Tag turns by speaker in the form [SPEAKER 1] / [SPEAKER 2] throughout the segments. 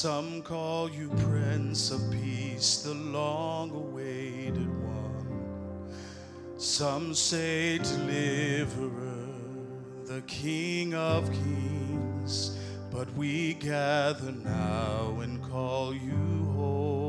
[SPEAKER 1] Some call you Prince of Peace, the long awaited one. Some say deliverer, the King of kings. But we gather now and call you holy.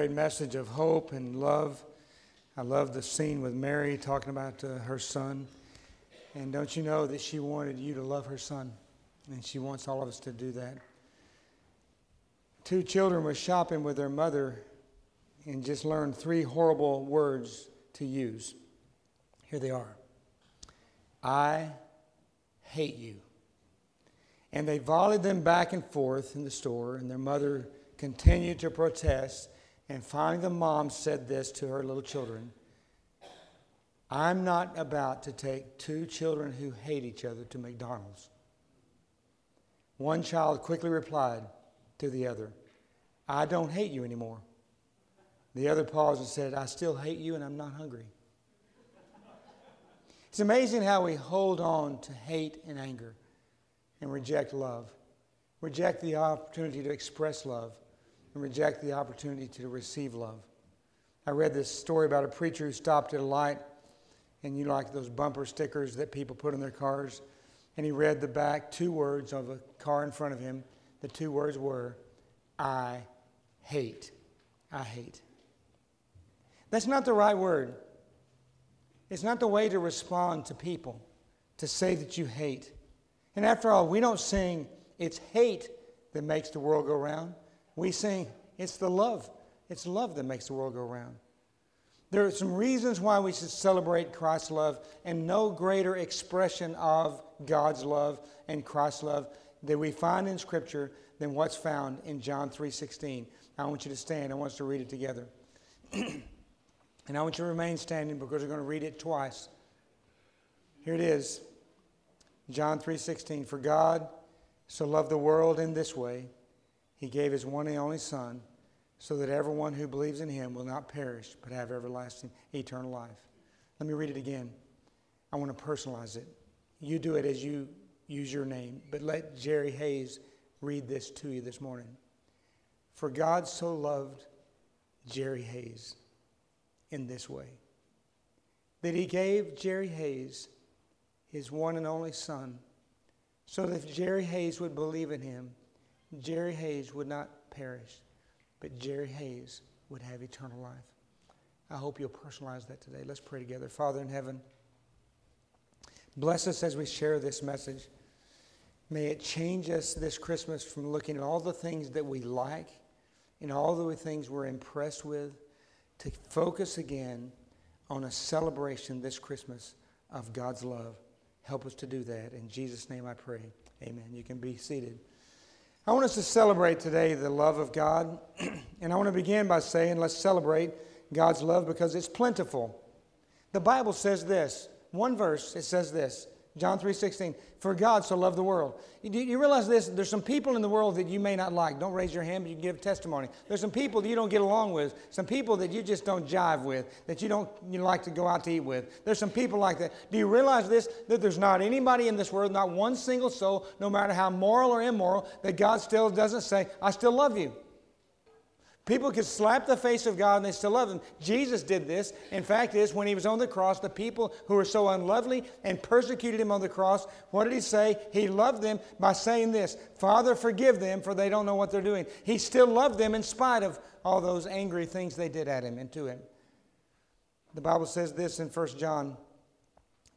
[SPEAKER 2] Great message of hope and love. I love the scene with Mary talking about uh, her son. And don't you know that she wanted you to love her son? And she wants all of us to do that. Two children were shopping with their mother and just learned three horrible words to use. Here they are I hate you. And they volleyed them back and forth in the store, and their mother continued to protest. And finally, the mom said this to her little children I'm not about to take two children who hate each other to McDonald's. One child quickly replied to the other, I don't hate you anymore. The other paused and said, I still hate you and I'm not hungry. It's amazing how we hold on to hate and anger and reject love, reject the opportunity to express love, and reject the opportunity to receive love. I read this story about a preacher who stopped at a light, and you like those bumper stickers that people put in their cars. And he read the back two words of a car in front of him. The two words were, I hate. I hate. That's not the right word. It's not the way to respond to people, to say that you hate. And after all, we don't sing, it's hate that makes the world go round. We sing, it's the love. It's love that makes the world go round. There are some reasons why we should celebrate Christ's love, and no greater expression of God's love and Christ's love that we find in Scripture than what's found in John 3:16. I want you to stand. I want us to read it together. and I want you to remain standing because we're going to read it twice. Here it is. John 3:16 For God so loved the world in this way he gave his one and only son so that everyone who believes in him will not perish but have everlasting eternal life. Let me read it again. I want to personalize it. You do it as you use your name, but let Jerry Hayes read this to you this morning. For God so loved Jerry Hayes in this way that he gave Jerry Hayes his one and only son, so that if Jerry Hayes would believe in him, Jerry Hayes would not perish, but Jerry Hayes would have eternal life. I hope you'll personalize that today. Let's pray together. Father in heaven, bless us as we share this message. May it change us this Christmas from looking at all the things that we like and all the things we're impressed with to focus again on a celebration this Christmas of God's love. Help us to do that. In Jesus' name I pray. Amen. You can be seated. I want us to celebrate today the love of God. and I want to begin by saying, let's celebrate God's love because it's plentiful. The Bible says this one verse, it says this John 3.16, for God so loved the world. You, you, realize this? There's some people in the world that you may not like. Don't raise your hand, but you can give testimony. There's some people that you don't get along with. Some people that you just don't jive with, that you don't you like to go out to eat with. There's some people like that. Do you realize this? That there's not anybody in this world, not one single soul, no matter how moral or immoral, that God still doesn't say, I still love you. People could slap the face of God and they still love him. Jesus did this. In fact, is when he was on the cross, the people who were so unlovely and persecuted him on the cross, what did he say? He loved them by saying this Father, forgive them, for they don't know what they're doing. He still loved them in spite of all those angry things they did at him and to him. The Bible says this in 1 John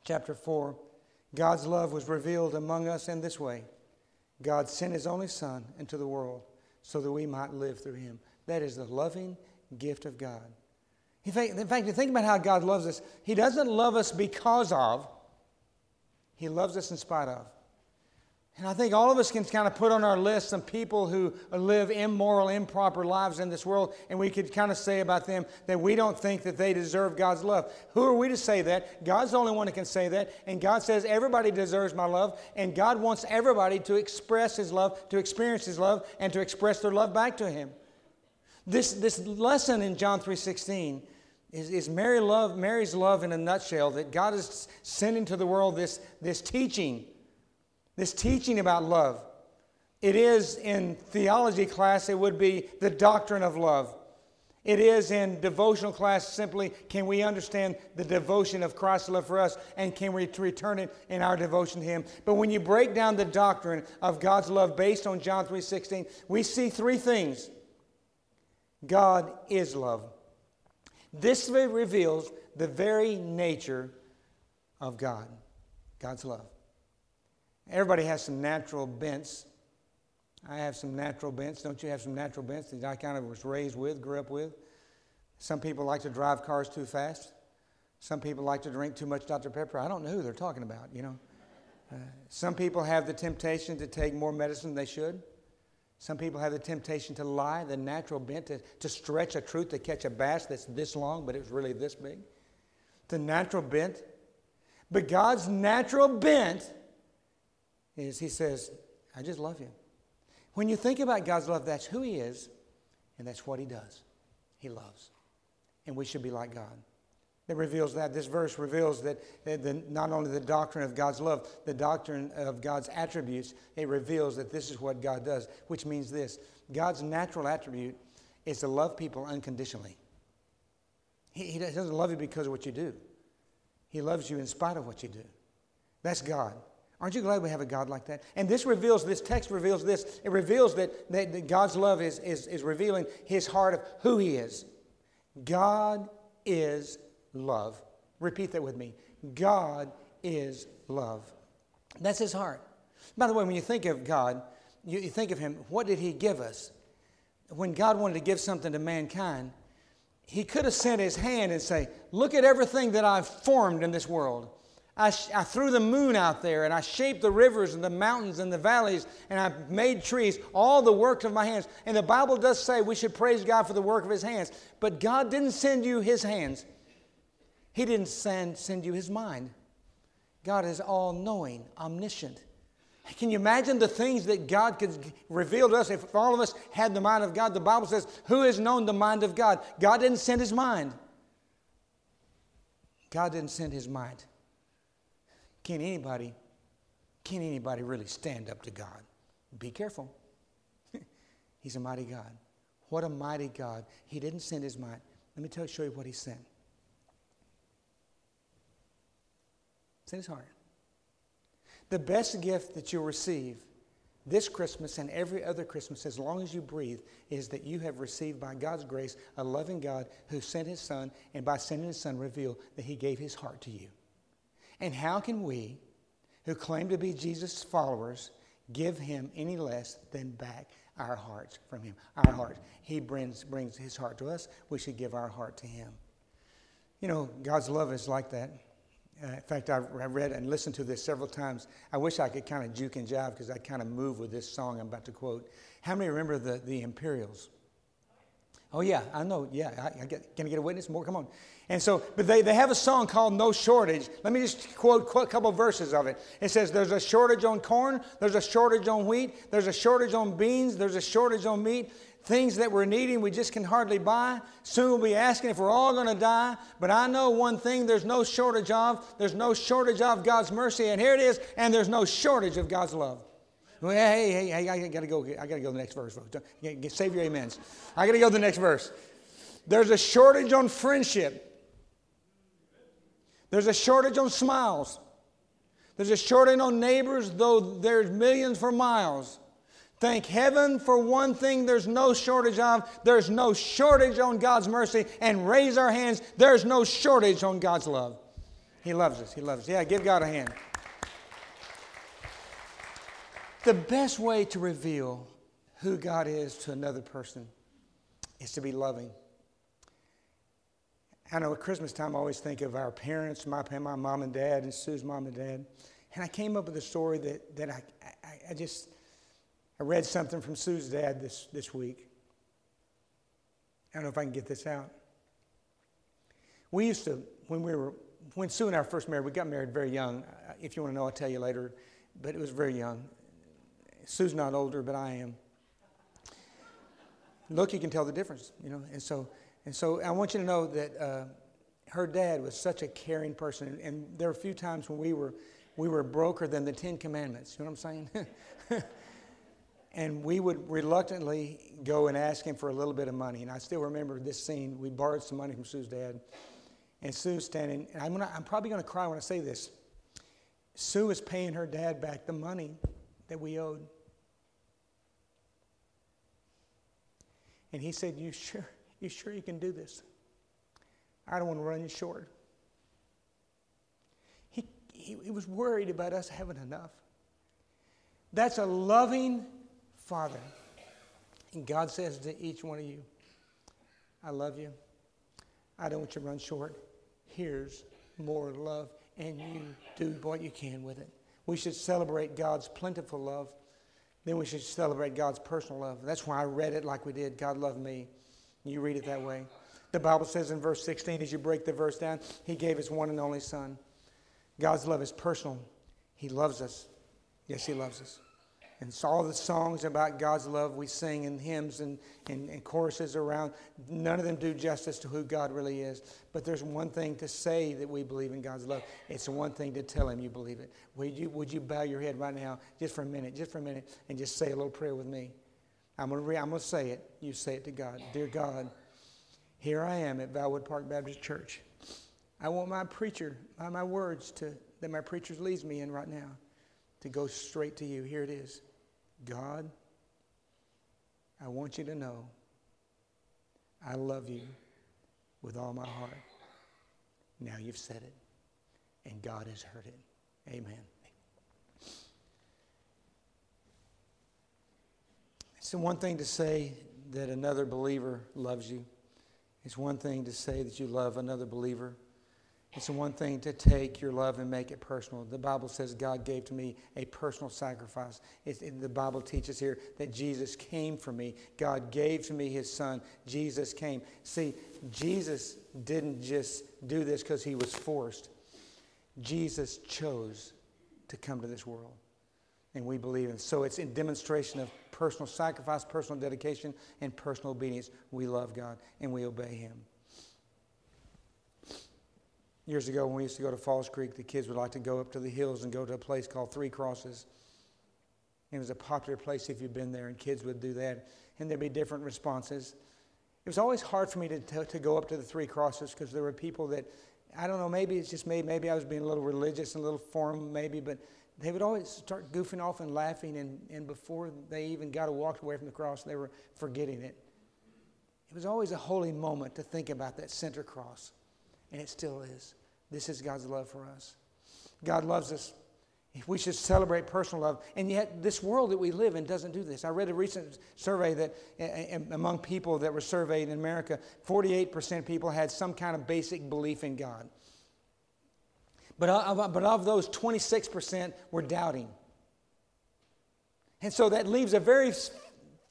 [SPEAKER 2] chapter 4 God's love was revealed among us in this way God sent his only Son into the world so that we might live through him. That is the loving gift of God. In fact, in fact, think about how God loves us. He doesn't love us because of, He loves us in spite of. And I think all of us can kind of put on our list some people who live immoral, improper lives in this world, and we could kind of say about them that we don't think that they deserve God's love. Who are we to say that? God's the only one who can say that, and God says everybody deserves my love, and God wants everybody to express His love, to experience His love, and to express their love back to Him. This, this lesson in John 3.16 is, is Mary love, Mary's love in a nutshell, that God is sending to the world this, this teaching, this teaching about love. It is in theology class, it would be the doctrine of love. It is in devotional class simply can we understand the devotion of Christ's love for us and can we return it in our devotion to him. But when you break down the doctrine of God's love based on John 3:16, we see three things. God is love. This reveals the very nature of God, God's love. Everybody has some natural bents. I have some natural bents. Don't you have some natural bents that I kind of was raised with, grew up with? Some people like to drive cars too fast. Some people like to drink too much Dr. Pepper. I don't know who they're talking about, you know. Uh, some people have the temptation to take more medicine than they should. Some people have the temptation to lie, the natural bent to, to stretch a truth to catch a bass that's this long, but it's really this big. The natural bent. But God's natural bent is He says, I just love you. When you think about God's love, that's who He is, and that's what He does. He loves. And we should be like God. It reveals that. This verse reveals that, that the, not only the doctrine of God's love, the doctrine of God's attributes, it reveals that this is what God does, which means this God's natural attribute is to love people unconditionally. He, he doesn't love you because of what you do, He loves you in spite of what you do. That's God. Aren't you glad we have a God like that? And this reveals, this text reveals this. It reveals that, that, that God's love is, is, is revealing His heart of who He is. God is love. Repeat that with me. God is love. That's his heart. By the way, when you think of God, you, you think of him, what did he give us? When God wanted to give something to mankind, he could have sent his hand and say, Look at everything that I've formed in this world. I, I, threw the moon out there and I shaped the rivers and the mountains and the valleys and I made trees, all the work of my hands. And the Bible does say we should praise God for the work of his hands. But God didn't send you his hands, he didn't send, send you his mind. God is all knowing, omniscient. Can you imagine the things that God could reveal to us if all of us had the mind of God? The Bible says, Who has known the mind of God? God didn't send his mind. God didn't send his mind. Can anybody, can anybody really stand up to God? Be careful. He's a mighty God. What a mighty God. He didn't send his mind. Let me tell show you what he sent. It's in his heart. The best gift that you'll receive this Christmas and every other Christmas, as long as you breathe, is that you have received by God's grace a loving God who sent his Son, and by sending his Son, revealed that he gave his heart to you. And how can we, who claim to be Jesus' followers, give him any less than back our hearts from him? Our hearts. He brings, brings his heart to us. We should give our heart to him. You know, God's love is like that. Uh, in fact, I've read and listened to this several times. I wish I could kind of juke and jive because I kind of move with this song I'm about to quote. How many remember the, the Imperials? Oh, yeah, I know. Yeah, I, I get, can I get a witness? More? Come on. And so, but they, they have a song called No Shortage. Let me just quote, quote a couple of verses of it. It says, There's a shortage on corn, there's a shortage on wheat, there's a shortage on beans, there's a shortage on meat, things that we're needing we just can hardly buy. Soon we'll be asking if we're all going to die. But I know one thing there's no shortage of. There's no shortage of God's mercy. And here it is. And there's no shortage of God's love. Well, hey, hey, hey, I got to go. I got to go to the next verse, folks. Save your amens. I got to go to the next verse. There's a shortage on friendship. There's a shortage on smiles. There's a shortage on neighbors, though there's millions for miles. Thank heaven for one thing there's no shortage of. There's no shortage on God's mercy. And raise our hands. There's no shortage on God's love. He loves us. He loves us. Yeah, give God a hand. The best way to reveal who God is to another person is to be loving. I know at Christmas time, I always think of our parents, my, my mom and dad, and Sue's mom and dad. And I came up with a story that, that I, I, I just I read something from Sue's dad this, this week. I don't know if I can get this out. We used to, when we were, when Sue and I first married, we got married very young. If you want to know, I'll tell you later, but it was very young. Sue's not older, but I am. Look, you can tell the difference, you know. And so, and so I want you to know that uh, her dad was such a caring person. And, and there were a few times when we were, we were broker than the Ten Commandments. You know what I'm saying? And we would reluctantly go and ask him for a little bit of money. And I still remember this scene. We borrowed some money from Sue's dad. And Sue's standing, and I'm, gonna, I'm probably going to cry when I say this. Sue is paying her dad back the money that we owed. And he said, You sure, you sure you can do this? I don't want to run you short. He, he, he was worried about us having enough. That's a loving Father. And God says to each one of you, I love you. I don't want you to run short. Here's more love, and you do what you can with it. We should celebrate God's plentiful love. Then we should celebrate God's personal love. That's why I read it like we did. God loved me. You read it that way. The Bible says in verse 16, as you break the verse down, He gave His one and only Son. God's love is personal. He loves us. Yes, He loves us. And so all the songs about God's love we sing in hymns and, and, and, choruses around, none of them do justice to who God really is. But there's one thing to say that we believe in God's love. It's one thing to tell Him you believe it. Would you, would you bow your head right now, just for a minute, just for a minute, and just say a little prayer with me? I'm going re- to say it. You say it to God. Dear God, here I am at Valwood Park Baptist Church. I want my preacher, my, my words to, that my preacher leads me in right now to go straight to you. Here it is. God, I want you to know I love you with all my heart. Now you've said it, and God has heard it. Amen. It's one thing to say that another believer loves you. It's one thing to say that you love another believer. It's one thing to take your love and make it personal. The Bible says God gave to me a personal sacrifice. It, the Bible teaches here that Jesus came for me. God gave to me his son. Jesus came. See, Jesus didn't just do this because he was forced. Jesus chose to come to this world. And we believe in. So it's in demonstration of personal sacrifice, personal dedication, and personal obedience. We love God and we obey him. Years ago, when we used to go to Falls Creek, the kids would like to go up to the hills and go to a place called Three Crosses. It was a popular place if you've been there, and kids would do that, and there'd be different responses. It was always hard for me to, to, to go up to the Three Crosses because there were people that, I don't know, maybe it's just me, maybe I was being a little religious and a little formal, maybe, but they would always start goofing off and laughing, and, and before they even got to walk away from the cross, they were forgetting it. It was always a holy moment to think about that center cross and it still is. This is God's love for us. God loves us. We should celebrate personal love. And yet, this world that we live in doesn't do this. I read a recent survey that among people that were surveyed in America, 48% of people had some kind of basic belief in God. But of, but of those, 26% were doubting. And so that leaves a very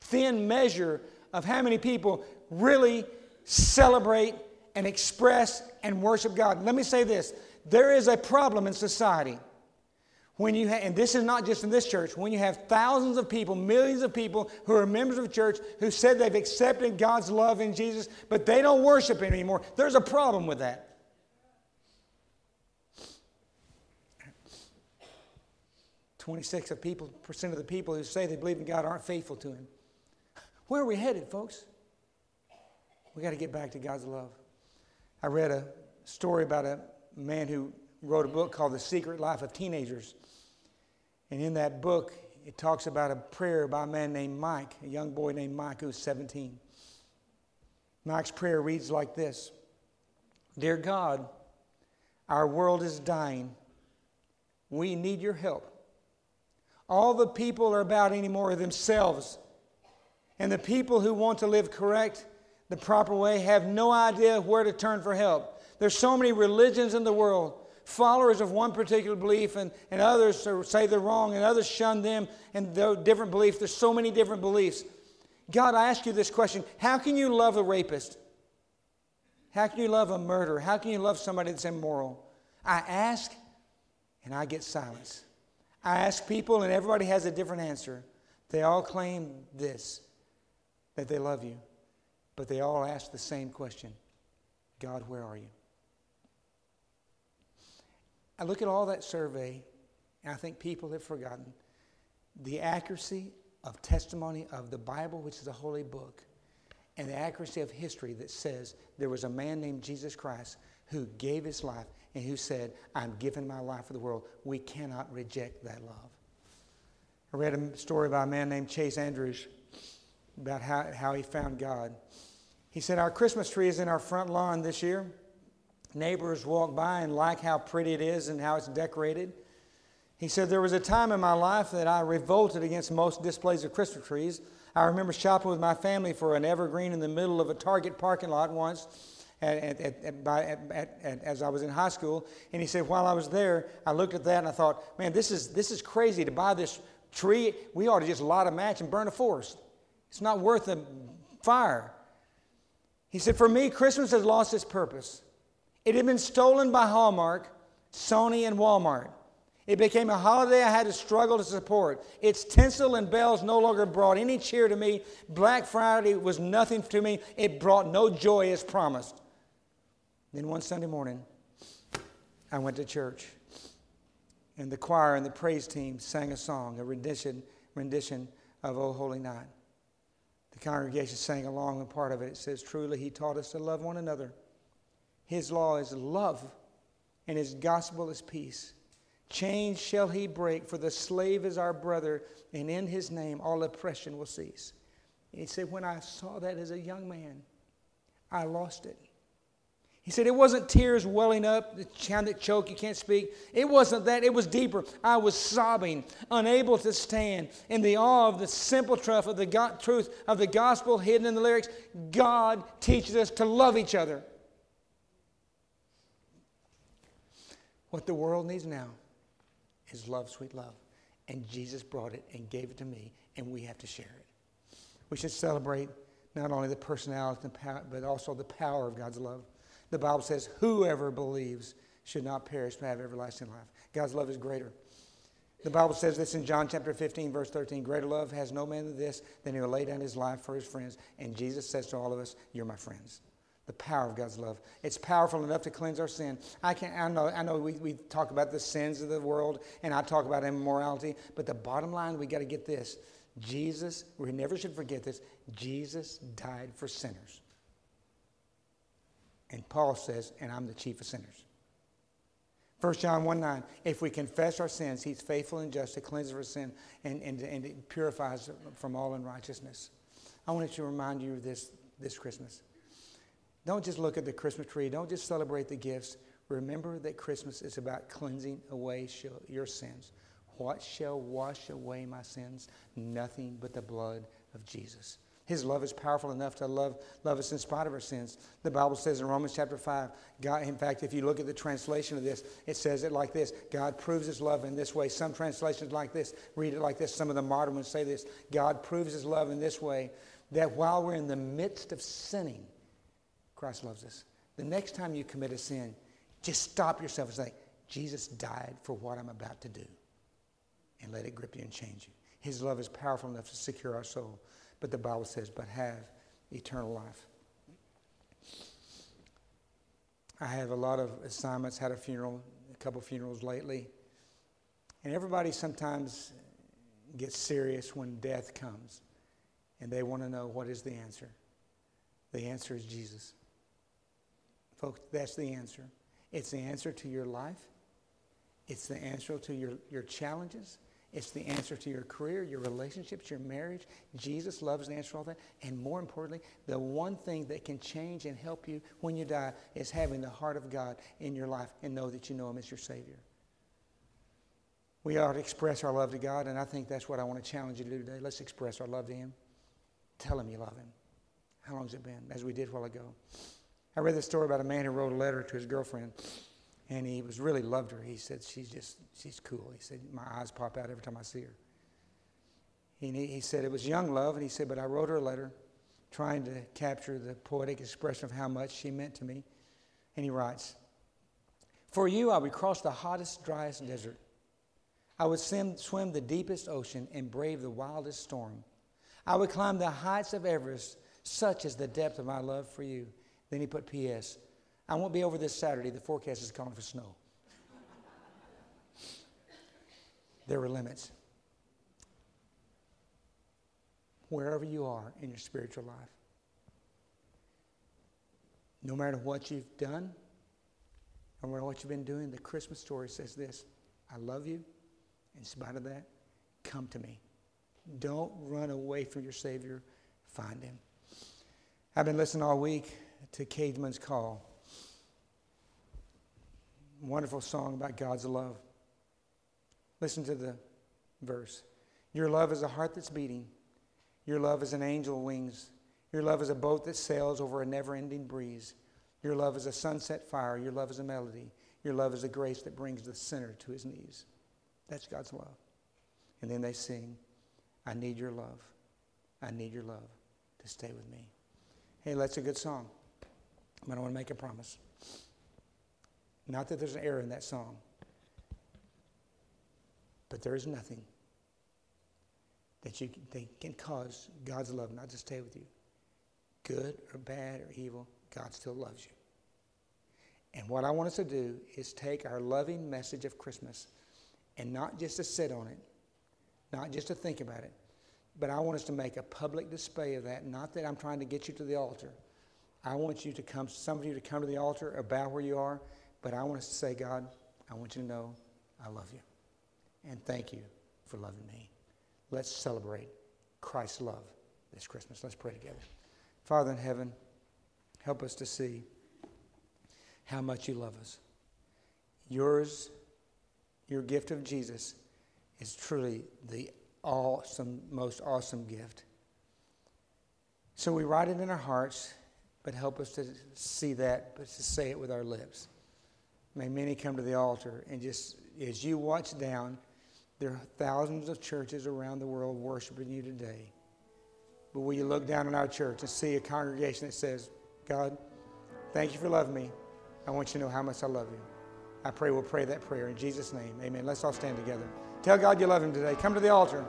[SPEAKER 2] thin measure of how many people really celebrate and express and worship God. Let me say this. There is a problem in society. When you ha- and this is not just in this church when you have thousands of people millions of people who are members of church who said they've accepted god's love in jesus but they don't worship him anymore there's a problem with that. 26 of people, percent of the people who say they believe in god aren't faithful to him. Where are we headed folks? We got to get back to god's love I read a story about a man who wrote a book called The Secret Life of Teenagers. And in that book, it talks about a prayer by a man named Mike, a young boy named Mike who was 17. Mike's prayer reads like this Dear God, our world is dying. We need your help. All the people are about any anymore themselves. And the people who want to live correct the proper way have no idea where to turn for help. There's so many religions in the world, followers of one particular belief, and, and others say they're wrong, and others shun them, and different beliefs. There's so many different beliefs. God, I ask you this question How can you love a rapist? How can you love a murderer? How can you love somebody that's immoral? I ask, and I get silence. I ask people, and everybody has a different answer. They all claim this that they love you. But they all ask the same question God, where are you? I look at all that survey, and I think people have forgotten the accuracy of testimony of the Bible, which is a holy book, and the accuracy of history that says there was a man named Jesus Christ who gave his life and who said, I'm giving my life for the world. We cannot reject that love. I read a story by a man named Chase Andrews about how, how he found God. He said, Our Christmas tree is in our front lawn this year. Neighbors walk by and like how pretty it is and how it's decorated. He said, There was a time in my life that I revolted against most displays of Christmas trees. I remember shopping with my family for an evergreen in the middle of a Target parking lot once, at, at, at, by, as I was in high school. And he said, while I was there, I looked at that and I thought, man, this is, this is crazy to buy this tree. We ought to just light a match and burn a forest. It's not worth the fire. He said, for me, Christmas has lost its purpose. It had been stolen by Hallmark, Sony, and Walmart. It became a holiday I had to struggle to support. Its tinsel and bells no longer brought any cheer to me. Black Friday was nothing to me. It brought no joy as promised. Then one Sunday morning, I went to church, and the choir and the praise team sang a song, a rendition, rendition of O Holy Night. Congregation sang along, and part of it, it says, Truly, He taught us to love one another. His law is love, and His gospel is peace. Chains shall he break, for the slave is our brother, and in his name all oppression will cease. And he said, When I saw that as a young man, I lost it. He said, It wasn't tears welling up, the kind that choke, you can't speak. It wasn't that, it was deeper. I was sobbing, unable to stand in the awe of the simple truth of the, God, truth of the gospel hidden in the lyrics. God teaches us to love each other. What the world needs now is love, sweet love. And Jesus brought it and gave it to me, and we have to share it. We should celebrate not only the personality, but also the power of God's love. The Bible says, Whoever believes should not perish but have everlasting life. God's love is greater. The Bible says this in John chapter 15, verse 13 Greater love has no man than this, than he will lay down his life for his friends. And Jesus says to all of us, You're my friends the power of God's love. It's powerful enough to cleanse our sin. I can I know I know we, we talk about the sins of the world and I talk about immorality, but the bottom line we got to get this. Jesus, we never should forget this, Jesus died for sinners. And Paul says, and I'm the chief of sinners. 1 John 1 9, if we confess our sins, he's faithful and just to cleanse our sin and, and, and purifies from all unrighteousness. I want to remind you of this this Christmas. Don't just look at the Christmas tree. Don't just celebrate the gifts. Remember that Christmas is about cleansing away your sins. What shall wash away my sins? Nothing but the blood of Jesus. His love is powerful enough to love, love us in spite of our sins. The Bible says in Romans chapter 5, God, in fact, if you look at the translation of this, it says it like this God proves his love in this way. Some translations like this read it like this. Some of the modern ones say this God proves his love in this way that while we're in the midst of sinning, Christ loves us. The next time you commit a sin, just stop yourself and say, Jesus died for what I'm about to do. And let it grip you and change you. His love is powerful enough to secure our soul. But the Bible says, but have eternal life. I have a lot of assignments, had a funeral, a couple funerals lately. And everybody sometimes gets serious when death comes. And they want to know what is the answer. The answer is Jesus. Folks, that's the answer. It's the answer to your life. It's the answer to your, your challenges. It's the answer to your career, your relationships, your marriage. Jesus loves the answer to all that. And more importantly, the one thing that can change and help you when you die is having the heart of God in your life and know that you know Him as your Savior. We ought to express our love to God, and I think that's what I want to challenge you to do today. Let's express our love to Him. Tell Him you love Him. How long has it been? As we did a while ago. I read this story about a man who wrote a letter to his girlfriend, and he was really loved her. He said, She's just, she's cool. He said, My eyes pop out every time I see her. He, he said, It was young love, and he said, But I wrote her a letter trying to capture the poetic expression of how much she meant to me. And he writes, For you, I would cross the hottest, driest desert. I would swim, swim the deepest ocean and brave the wildest storm. I would climb the heights of Everest, such is the depth of my love for you. Then he put P.S. I won't be over this Saturday. The forecast is calling for snow. there are limits. Wherever you are in your spiritual life, no matter what you've done, no matter what you've been doing, the Christmas story says this I love you. In spite of that, come to me. Don't run away from your Savior. Find him. I've been listening all week to Caedmon's Call. Wonderful song about God's love. Listen to the verse. Your love is a heart that's beating. Your love is an angel wings. Your love is a boat that sails over a never ending breeze. Your love is a sunset fire. Your love is a melody. Your love is a grace that brings the sinner to his knees. That's God's love. And then they sing, I need your love. I need your love to stay with me. Hey, that's a good song. But I want to make a promise. Not that there's an error in that song, but there is nothing that you can, can cause God's love not to stay with you. Good or bad or evil, God still loves you. And what I want us to do is take our loving message of Christmas and not just to sit on it, not just to think about it, but I want us to make a public display of that. Not that I'm trying to get you to the altar. I want you to come, some of you to come to the altar or bow where you are, but I want us to say, God, I want you to know I love you. And thank you for loving me. Let's celebrate Christ's love this Christmas. Let's pray together. Father in heaven, help us to see how much you love us. Yours, your gift of Jesus, is truly the awesome, most awesome gift. So we write it in our hearts, but help us to see that, but to say it with our lips. May many come to the altar and just, as you watch down, there are thousands of churches around the world worshiping you today. But will you look down on our church and see a congregation that says, God, thank you for loving me. I want you to know how much I love you. I pray we'll pray that prayer in Jesus' name. Amen. Let's all stand together. Tell God you love him today. Come to the altar.